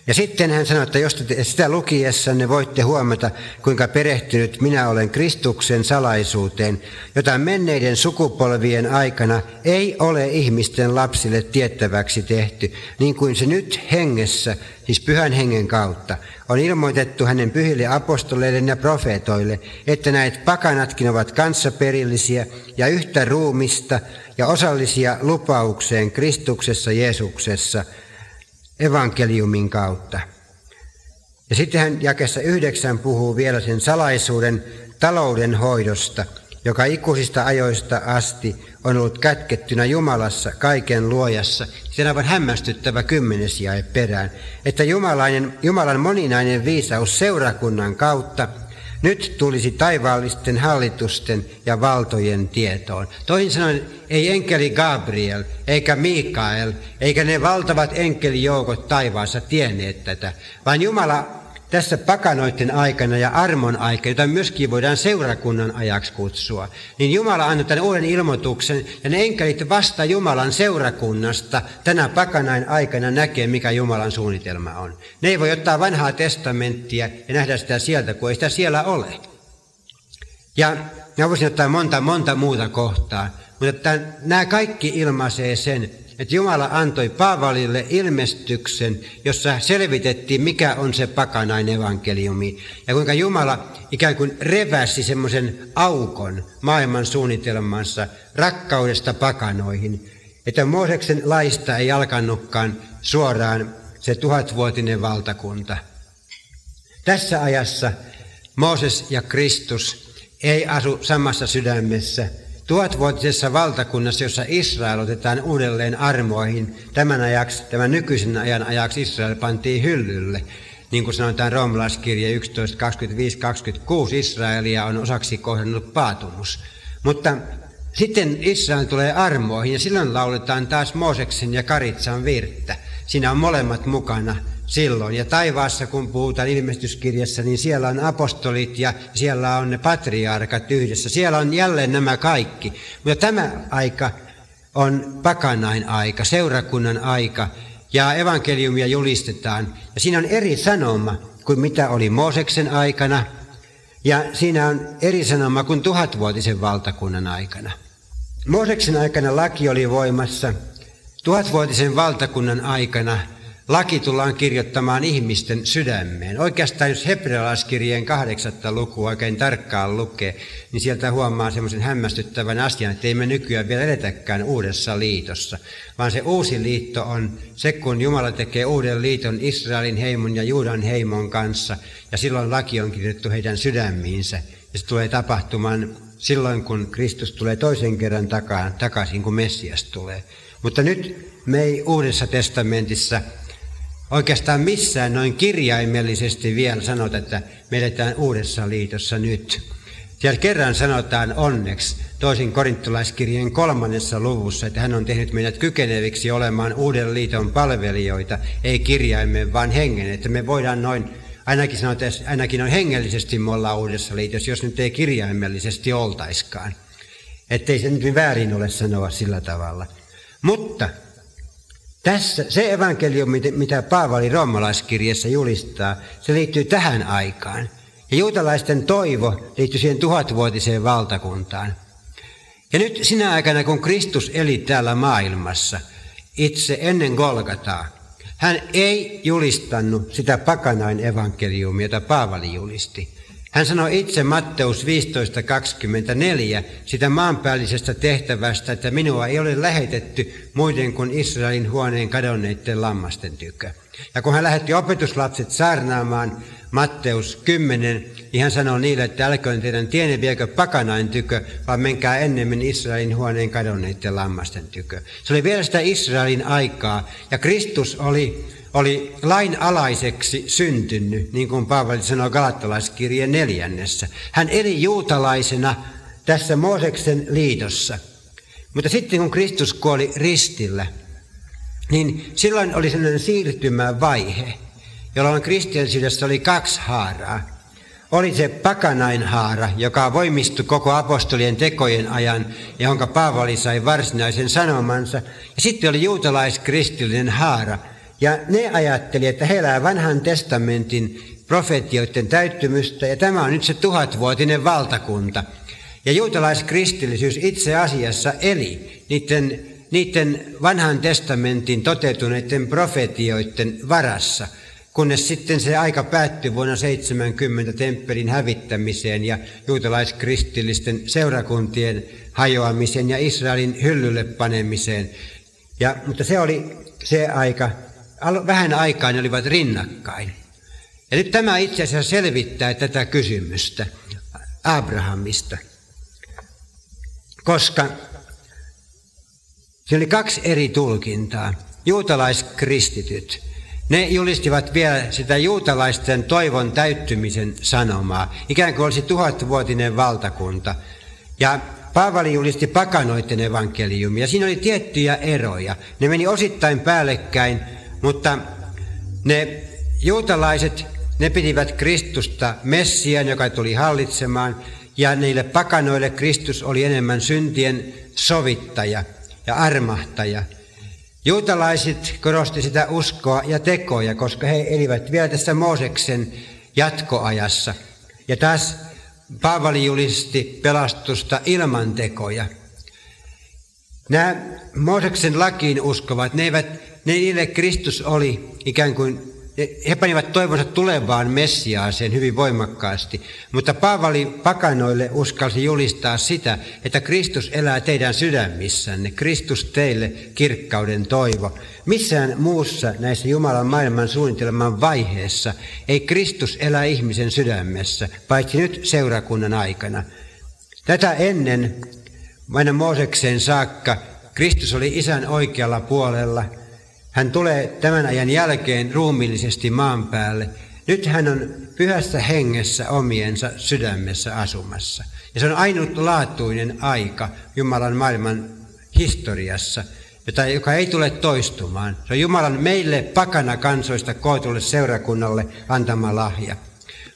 Ja sitten hän sanoi, että jos te sitä lukiessanne voitte huomata, kuinka perehtynyt minä olen Kristuksen salaisuuteen, jota menneiden sukupolvien aikana ei ole ihmisten lapsille tiettäväksi tehty, niin kuin se nyt hengessä, siis pyhän hengen kautta, on ilmoitettu hänen pyhille apostoleille ja profeetoille, että näitä pakanatkin ovat kanssaperillisiä ja yhtä ruumista ja osallisia lupaukseen Kristuksessa Jeesuksessa – evankeliumin kautta. Ja sitten hän jakessa yhdeksän puhuu vielä sen salaisuuden taloudenhoidosta, joka ikuisista ajoista asti on ollut kätkettynä Jumalassa kaiken luojassa. Se on aivan hämmästyttävä kymmenes jae perään, että Jumalainen, Jumalan moninainen viisaus seurakunnan kautta – nyt tulisi taivaallisten hallitusten ja valtojen tietoon. Toisin sanoen ei enkeli Gabriel, eikä Mikael, eikä ne valtavat enkelijoukot taivaassa tienneet tätä, vaan Jumala tässä pakanoiden aikana ja armon aikana, jota myöskin voidaan seurakunnan ajaksi kutsua, niin Jumala antoi tämän uuden ilmoituksen, ja ne enkelit vasta Jumalan seurakunnasta tänä pakanain aikana näkee, mikä Jumalan suunnitelma on. Ne ei voi ottaa vanhaa testamenttia ja nähdä sitä sieltä, kun ei sitä siellä ole. Ja mä voisin ottaa monta, monta muuta kohtaa, mutta nämä kaikki ilmaisee sen, että Jumala antoi Paavalille ilmestyksen, jossa selvitettiin, mikä on se pakanain evankeliumi. Ja kuinka Jumala ikään kuin reväsi semmoisen aukon maailman suunnitelmassa rakkaudesta pakanoihin. Että Mooseksen laista ei alkanutkaan suoraan se tuhatvuotinen valtakunta. Tässä ajassa Mooses ja Kristus ei asu samassa sydämessä – tuhatvuotisessa valtakunnassa, jossa Israel otetaan uudelleen armoihin, tämän, ajaksi, tämän nykyisen ajan ajaksi Israel pantiin hyllylle. Niin kuin sanotaan roomalaiskirje 11, 25, 26, Israelia on osaksi kohdannut paatumus. Mutta sitten Israel tulee armoihin ja silloin lauletaan taas Mooseksen ja Karitsan virttä. Siinä on molemmat mukana silloin. Ja taivaassa, kun puhutaan ilmestyskirjassa, niin siellä on apostolit ja siellä on ne patriarkat yhdessä. Siellä on jälleen nämä kaikki. Mutta tämä aika on pakanain aika, seurakunnan aika, ja evankeliumia julistetaan. Ja siinä on eri sanoma kuin mitä oli Mooseksen aikana, ja siinä on eri sanoma kuin tuhatvuotisen valtakunnan aikana. Mooseksen aikana laki oli voimassa, tuhatvuotisen valtakunnan aikana laki tullaan kirjoittamaan ihmisten sydämeen. Oikeastaan jos hebrealaiskirjeen kahdeksatta lukua oikein tarkkaan lukee, niin sieltä huomaa semmoisen hämmästyttävän asian, että ei me nykyään vielä edetäkään uudessa liitossa, vaan se uusi liitto on se, kun Jumala tekee uuden liiton Israelin heimon ja Juudan heimon kanssa, ja silloin laki on kirjoitettu heidän sydämiinsä, ja se tulee tapahtumaan silloin, kun Kristus tulee toisen kerran takaisin, kun Messias tulee. Mutta nyt me ei Uudessa testamentissa oikeastaan missään noin kirjaimellisesti vielä sanota, että me eletään Uudessa liitossa nyt. Siellä kerran sanotaan onneksi toisin korintolaiskirjeen kolmannessa luvussa, että hän on tehnyt meidät kykeneviksi olemaan uuden liiton palvelijoita, ei kirjaimen, vaan hengen, että me voidaan noin ainakin sanotaan, että ainakin on hengellisesti me ollaan uudessa liitossa, jos nyt ei kirjaimellisesti oltaiskaan. Ettei se nyt väärin ole sanoa sillä tavalla. Mutta tässä se evankeliumi, mitä Paavali roomalaiskirjassa julistaa, se liittyy tähän aikaan. Ja juutalaisten toivo liittyy siihen tuhatvuotiseen valtakuntaan. Ja nyt sinä aikana, kun Kristus eli täällä maailmassa, itse ennen Golgataa, hän ei julistanut sitä pakanain evankeliumia, jota Paavali julisti. Hän sanoi itse Matteus 15.24 sitä maanpäällisestä tehtävästä, että minua ei ole lähetetty muiden kuin Israelin huoneen kadonneiden lammasten tykö. Ja kun hän lähetti opetuslapset saarnaamaan Matteus 10, niin hän sanoi niille, että älköön teidän tiene viekö pakanain tykö, vaan menkää ennemmin Israelin huoneen kadonneiden lammasten tykö. Se oli vielä sitä Israelin aikaa, ja Kristus oli oli lainalaiseksi syntynyt, niin kuin Paavali sanoi Galattalaiskirjeen neljännessä. Hän eli juutalaisena tässä Mooseksen liitossa. Mutta sitten kun Kristus kuoli ristillä, niin silloin oli sellainen siirtymävaihe, jolloin kristiansyydessä oli kaksi haaraa. Oli se pakanain haara, joka voimistui koko apostolien tekojen ajan, jonka Paavali sai varsinaisen sanomansa. Ja sitten oli juutalaiskristillinen haara, ja ne ajatteli, että he elää vanhan testamentin profetioiden täyttymystä, ja tämä on nyt se tuhatvuotinen valtakunta. Ja juutalaiskristillisyys itse asiassa eli niiden, niiden vanhan testamentin toteutuneiden profetioiden varassa, kunnes sitten se aika päättyi vuonna 70 temppelin hävittämiseen ja juutalaiskristillisten seurakuntien hajoamiseen ja Israelin hyllylle panemiseen. Ja, mutta se oli se aika, vähän aikaa ne olivat rinnakkain. Ja nyt tämä itse asiassa selvittää tätä kysymystä Abrahamista, koska siinä oli kaksi eri tulkintaa. Juutalaiskristityt, ne julistivat vielä sitä juutalaisten toivon täyttymisen sanomaa, ikään kuin olisi tuhatvuotinen valtakunta. Ja Paavali julisti pakanoiden evankeliumia. Siinä oli tiettyjä eroja. Ne meni osittain päällekkäin, mutta ne juutalaiset, ne pitivät Kristusta Messian, joka tuli hallitsemaan, ja niille pakanoille Kristus oli enemmän syntien sovittaja ja armahtaja. Juutalaiset korosti sitä uskoa ja tekoja, koska he elivät vielä tässä Mooseksen jatkoajassa. Ja taas Paavali julisti pelastusta ilman tekoja. Nämä Mooseksen lakiin uskovat, ne eivät niille Kristus oli ikään kuin, he panivat toivonsa tulevaan Messiaaseen hyvin voimakkaasti, mutta Paavali pakanoille uskalsi julistaa sitä, että Kristus elää teidän sydämissänne, Kristus teille kirkkauden toivo. Missään muussa näissä Jumalan maailman suunnitelman vaiheessa ei Kristus elä ihmisen sydämessä, paitsi nyt seurakunnan aikana. Tätä ennen, aina Moosekseen saakka, Kristus oli isän oikealla puolella – hän tulee tämän ajan jälkeen ruumiillisesti maan päälle. Nyt hän on pyhässä hengessä omiensa sydämessä asumassa. Ja se on ainutlaatuinen aika Jumalan maailman historiassa, jota, joka ei tule toistumaan. Se on Jumalan meille pakana kansoista kootulle seurakunnalle antama lahja.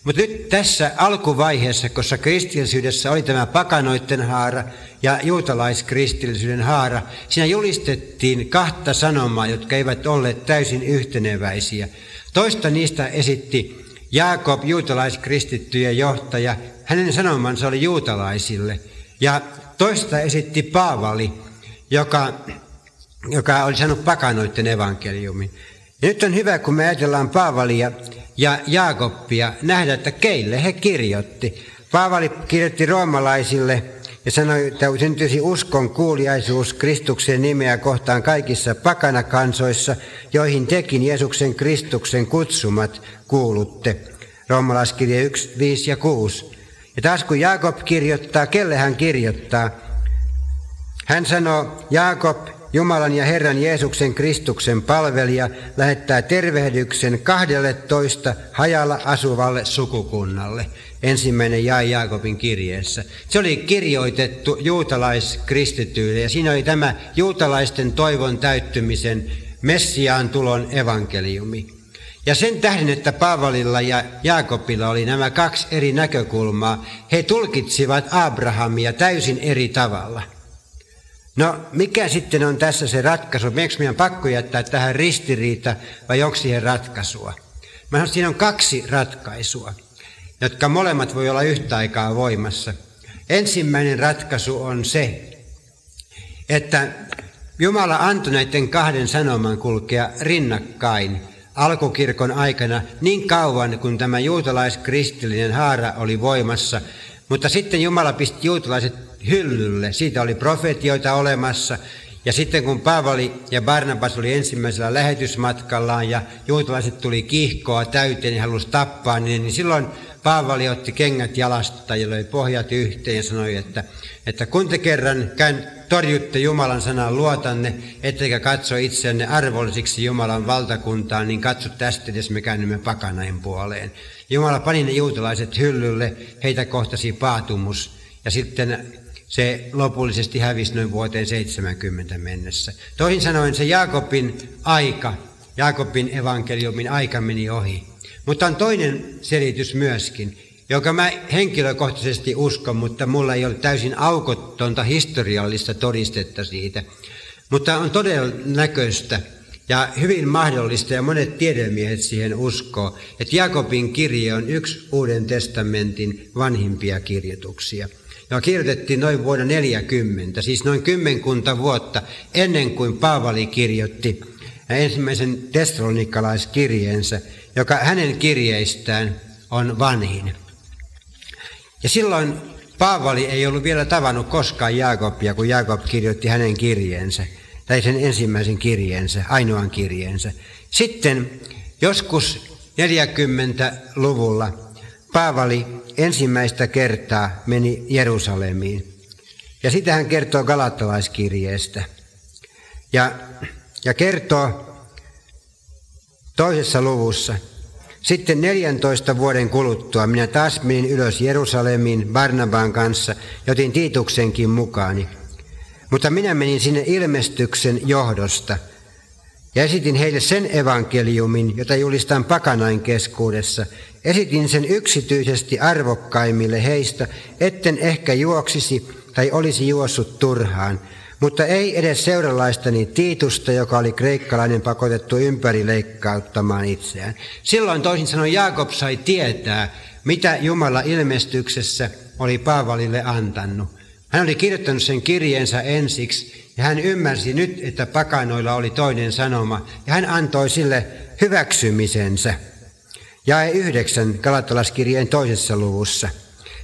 Mutta nyt tässä alkuvaiheessa, koska kristillisyydessä oli tämä pakanoiden haara ja juutalaiskristillisyyden haara, siinä julistettiin kahta sanomaa, jotka eivät olleet täysin yhteneväisiä. Toista niistä esitti Jaakob, juutalaiskristittyjen johtaja. Hänen sanomansa oli juutalaisille. Ja toista esitti Paavali, joka, joka oli sanonut pakanoiden evankeliumin. Nyt on hyvä, kun me ajatellaan Paavalia ja Jaakobia, nähdä, että keille he kirjoitti. Paavali kirjoitti roomalaisille ja sanoi, että syntyisi uskon kuuliaisuus Kristuksen nimeä kohtaan kaikissa pakanakansoissa, joihin tekin Jeesuksen Kristuksen kutsumat kuulutte. Roomalaiskirje 1, 5 ja 6. Ja taas kun Jaakob kirjoittaa, kelle hän kirjoittaa? Hän sanoo, Jaakob, Jumalan ja Herran Jeesuksen Kristuksen palvelija, lähettää tervehdyksen 12 hajalla asuvalle sukukunnalle. Ensimmäinen jae Jaakobin kirjeessä. Se oli kirjoitettu juutalaiskristityille ja siinä oli tämä juutalaisten toivon täyttymisen Messiaan tulon evankeliumi. Ja sen tähden, että Paavalilla ja Jaakobilla oli nämä kaksi eri näkökulmaa, he tulkitsivat Abrahamia täysin eri tavalla. No, mikä sitten on tässä se ratkaisu? Meneekö meidän pakko jättää tähän ristiriita vai onko siihen ratkaisua? Mä sanon, siinä on kaksi ratkaisua, jotka molemmat voi olla yhtä aikaa voimassa. Ensimmäinen ratkaisu on se, että Jumala antoi näiden kahden sanoman kulkea rinnakkain alkukirkon aikana niin kauan, kun tämä juutalaiskristillinen haara oli voimassa, mutta sitten Jumala pisti juutalaiset hyllylle. Siitä oli profetioita olemassa. Ja sitten kun Paavali ja Barnabas oli ensimmäisellä lähetysmatkallaan ja juutalaiset tuli kiihkoa täyteen ja halusi tappaa, niin, niin silloin Paavali otti kengät jalasta ja löi pohjat yhteen ja sanoi, että, että kun te kerran torjutte Jumalan sanan luotanne, ettekä katso itseänne arvollisiksi Jumalan valtakuntaan, niin katso tästä edes me käännymme pakanain puoleen. Jumala pani ne juutalaiset hyllylle, heitä kohtasi paatumus ja sitten se lopullisesti hävisi noin vuoteen 70 mennessä. Toisin sanoen se Jaakobin aika, Jaakobin evankeliumin aika meni ohi. Mutta on toinen selitys myöskin, joka mä henkilökohtaisesti uskon, mutta mulla ei ole täysin aukottonta historiallista todistetta siitä. Mutta on todella näköistä ja hyvin mahdollista, ja monet tiedemiehet siihen uskoo, että Jakobin kirje on yksi Uuden testamentin vanhimpia kirjoituksia. Ja kirjoitettiin noin vuonna 40, siis noin kymmenkunta vuotta ennen kuin Paavali kirjoitti ensimmäisen tessalonikalaiskirjeensä, joka hänen kirjeistään on vanhin. Ja silloin Paavali ei ollut vielä tavannut koskaan Jaakobia, kun Jaakob kirjoitti hänen kirjeensä, tai sen ensimmäisen kirjeensä, ainoan kirjeensä. Sitten joskus 40-luvulla Paavali ensimmäistä kertaa meni Jerusalemiin. Ja sitä hän kertoo Galattalaiskirjeestä. Ja, ja kertoo toisessa luvussa – sitten 14 vuoden kuluttua minä taas menin ylös Jerusalemiin Barnabaan kanssa ja otin Tiituksenkin mukaani. Mutta minä menin sinne ilmestyksen johdosta ja esitin heille sen evankeliumin, jota julistan pakanain keskuudessa. Esitin sen yksityisesti arvokkaimmille heistä, etten ehkä juoksisi tai olisi juossut turhaan – mutta ei edes seuralaistani Tiitusta, joka oli kreikkalainen pakotettu ympäri leikkauttamaan itseään. Silloin toisin sanoen Jaakob sai tietää, mitä Jumala ilmestyksessä oli Paavalille antanut. Hän oli kirjoittanut sen kirjeensä ensiksi ja hän ymmärsi nyt, että pakanoilla oli toinen sanoma ja hän antoi sille hyväksymisensä. Jae yhdeksän Galatalaskirjeen toisessa luvussa –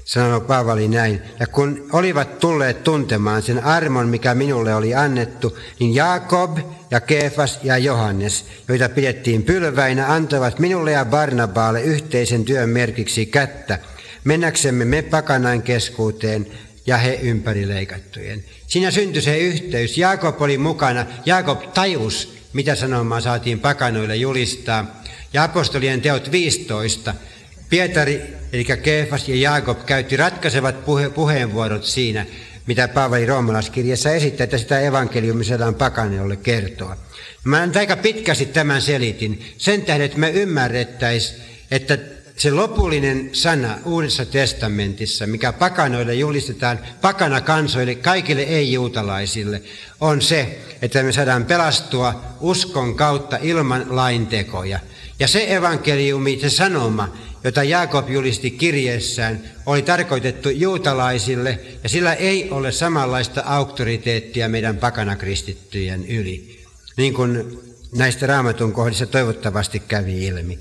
sanoi Paavali näin. Ja kun olivat tulleet tuntemaan sen armon, mikä minulle oli annettu, niin Jaakob ja Kefas ja Johannes, joita pidettiin pylväinä, antoivat minulle ja Barnabaalle yhteisen työn merkiksi kättä, mennäksemme me pakanain keskuuteen ja he ympärileikattujen. Siinä syntyi se yhteys. Jaakob oli mukana. Jaakob tajus, mitä sanomaa saatiin pakanoille julistaa. Ja apostolien teot 15 Pietari, eli Kefas ja Jaakob käytti ratkaisevat puhe- puheenvuorot siinä, mitä Paavali roomalaiskirjassa esittää, että sitä evankeliumi saadaan pakaniolle kertoa. Mä aika pitkästi tämän selitin. Sen tähden, että me ymmärrettäisiin, että se lopullinen sana Uudessa testamentissa, mikä pakanoille julistetaan, pakana kansoille, kaikille ei-juutalaisille, on se, että me saadaan pelastua uskon kautta ilman laintekoja. Ja se evankeliumi, se sanoma, jota Jaakob julisti kirjeessään, oli tarkoitettu juutalaisille ja sillä ei ole samanlaista auktoriteettia meidän pakanakristittyjen yli. Niin kuin näistä raamatun kohdissa toivottavasti kävi ilmi.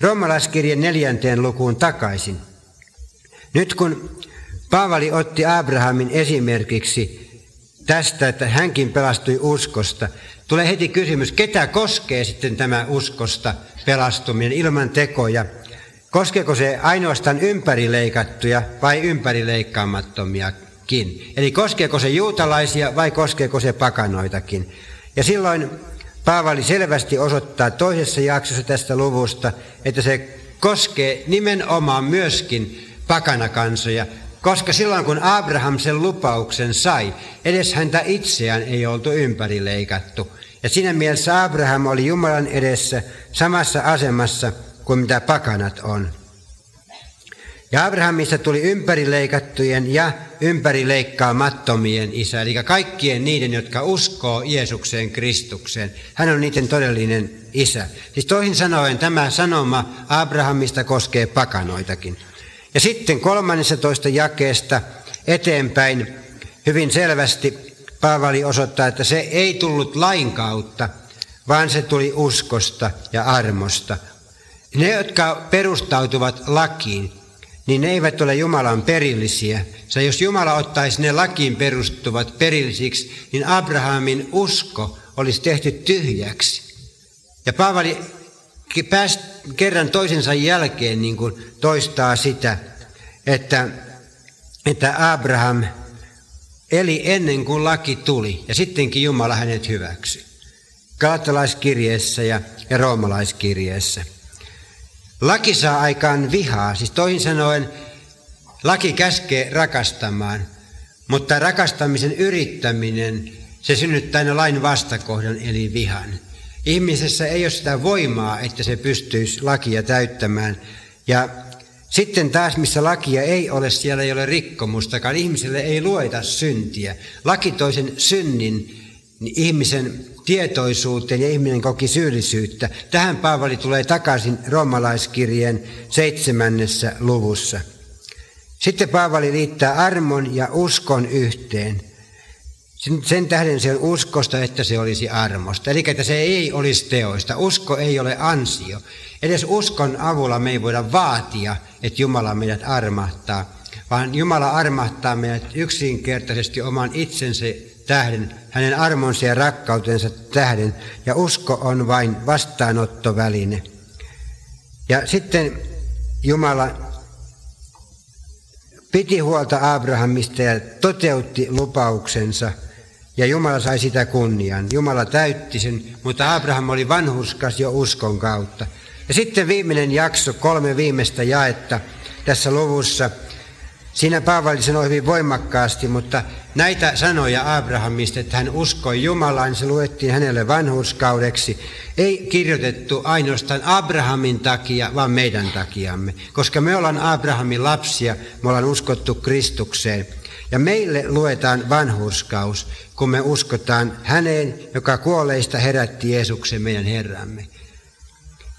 Roomalaiskirjan neljänteen lukuun takaisin. Nyt kun Paavali otti Abrahamin esimerkiksi tästä, että hänkin pelastui uskosta, tulee heti kysymys, ketä koskee sitten tämä uskosta pelastuminen ilman tekoja? Koskeeko se ainoastaan ympärileikattuja vai ympärileikkaamattomiakin? Eli koskeeko se juutalaisia vai koskeeko se pakanoitakin? Ja silloin Paavali selvästi osoittaa toisessa jaksossa tästä luvusta, että se koskee nimenomaan myöskin pakanakansoja, koska silloin kun Abraham sen lupauksen sai, edes häntä itseään ei oltu ympärileikattu. Ja siinä mielessä Abraham oli Jumalan edessä samassa asemassa kuin mitä pakanat on. Ja Abrahamista tuli ympärileikattujen ja ympärileikkaamattomien isä, eli kaikkien niiden, jotka uskoo Jeesukseen Kristukseen. Hän on niiden todellinen isä. Siis toisin sanoen tämä sanoma Abrahamista koskee pakanoitakin. Ja sitten 13 jakeesta eteenpäin hyvin selvästi Paavali osoittaa, että se ei tullut lain kautta, vaan se tuli uskosta ja armosta. Ne, jotka perustautuvat lakiin, niin ne eivät ole Jumalan perillisiä. Se jos Jumala ottaisi ne lakiin perustuvat perillisiksi, niin Abrahamin usko olisi tehty tyhjäksi. Ja Paavali pääsi kerran toisensa jälkeen niin kuin toistaa sitä, että, että Abraham eli ennen kuin laki tuli ja sittenkin Jumala hänet hyväksyi. Kalatalaiskirjeessä ja, ja roomalaiskirjeessä. Laki saa aikaan vihaa, siis toisin sanoen laki käskee rakastamaan, mutta rakastamisen yrittäminen, se synnyttää aina lain vastakohdan eli vihan. Ihmisessä ei ole sitä voimaa, että se pystyisi lakia täyttämään. Ja sitten taas, missä lakia ei ole, siellä ei ole rikkomustakaan. Ihmiselle ei lueta syntiä. Laki toisen synnin niin ihmisen tietoisuuteen ja ihminen koki syyllisyyttä. Tähän Paavali tulee takaisin roomalaiskirjeen seitsemännessä luvussa. Sitten Paavali liittää armon ja uskon yhteen. Sen tähden se on uskosta, että se olisi armosta. Eli että se ei olisi teoista. Usko ei ole ansio. Edes uskon avulla me ei voida vaatia, että Jumala meidät armahtaa, vaan Jumala armahtaa meidät yksinkertaisesti oman itsensä tähden, hänen armonsa ja rakkautensa tähden, ja usko on vain vastaanottoväline. Ja sitten Jumala piti huolta Abrahamista ja toteutti lupauksensa, ja Jumala sai sitä kunnian. Jumala täytti sen, mutta Abraham oli vanhuskas jo uskon kautta. Ja sitten viimeinen jakso, kolme viimeistä jaetta tässä luvussa – Siinä Paavali sanoi hyvin voimakkaasti, mutta näitä sanoja Abrahamista, että hän uskoi Jumalaan, niin se luettiin hänelle vanhurskaudeksi, ei kirjoitettu ainoastaan Abrahamin takia, vaan meidän takiamme. Koska me ollaan Abrahamin lapsia, me ollaan uskottu Kristukseen. Ja meille luetaan vanhurskaus, kun me uskotaan häneen, joka kuolleista herätti Jeesuksen meidän Herramme.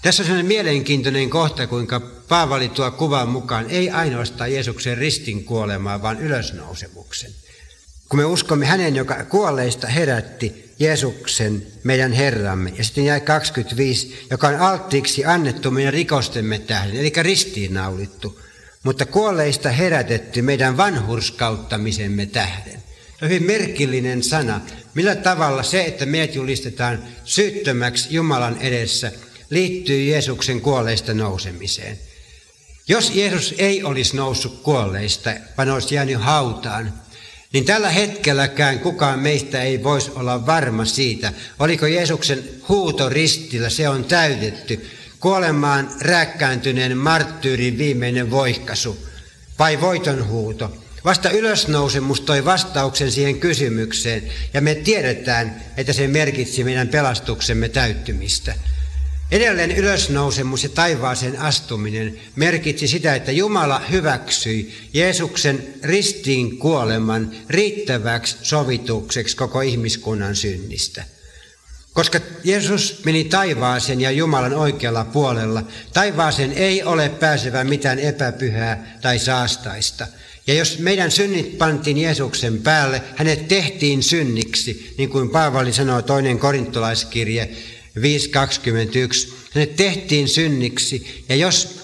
Tässä on sellainen mielenkiintoinen kohta, kuinka Paavali tuo kuvan mukaan ei ainoastaan Jeesuksen ristin kuolemaa, vaan ylösnousemuksen. Kun me uskomme hänen, joka kuolleista herätti Jeesuksen, meidän Herramme. Ja sitten jäi 25, joka on alttiiksi annettu meidän rikostemme tähden, eli ristiinnaulittu. Mutta kuolleista herätetty meidän vanhurskauttamisemme tähden. Se on hyvin merkillinen sana. Millä tavalla se, että meidät julistetaan syyttömäksi Jumalan edessä – liittyy Jeesuksen kuolleista nousemiseen. Jos Jeesus ei olisi noussut kuolleista, vaan olisi jäänyt hautaan, niin tällä hetkelläkään kukaan meistä ei voisi olla varma siitä, oliko Jeesuksen huuto ristillä, se on täytetty, kuolemaan rääkkääntyneen marttyyrin viimeinen voihkasu, vai voiton huuto. Vasta ylösnousemus toi vastauksen siihen kysymykseen, ja me tiedetään, että se merkitsi meidän pelastuksemme täyttymistä. Edelleen ylösnousemus ja taivaaseen astuminen merkitsi sitä, että Jumala hyväksyi Jeesuksen ristiin kuoleman riittäväksi sovitukseksi koko ihmiskunnan synnistä. Koska Jeesus meni taivaaseen ja Jumalan oikealla puolella, taivaaseen ei ole pääsevä mitään epäpyhää tai saastaista. Ja jos meidän synnit pantiin Jeesuksen päälle, hänet tehtiin synniksi, niin kuin Paavali sanoo toinen korintolaiskirje 5.21. Hänet tehtiin synniksi ja jos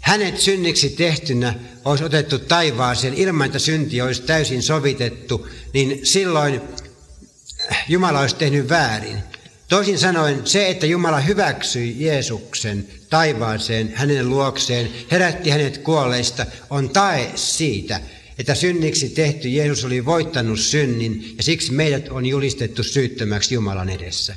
hänet synniksi tehtynä olisi otettu taivaaseen ilman, että synti olisi täysin sovitettu, niin silloin Jumala olisi tehnyt väärin. Toisin sanoen se, että Jumala hyväksyi Jeesuksen taivaaseen, hänen luokseen, herätti hänet kuolleista, on tae siitä, että synniksi tehty Jeesus oli voittanut synnin ja siksi meidät on julistettu syyttömäksi Jumalan edessä.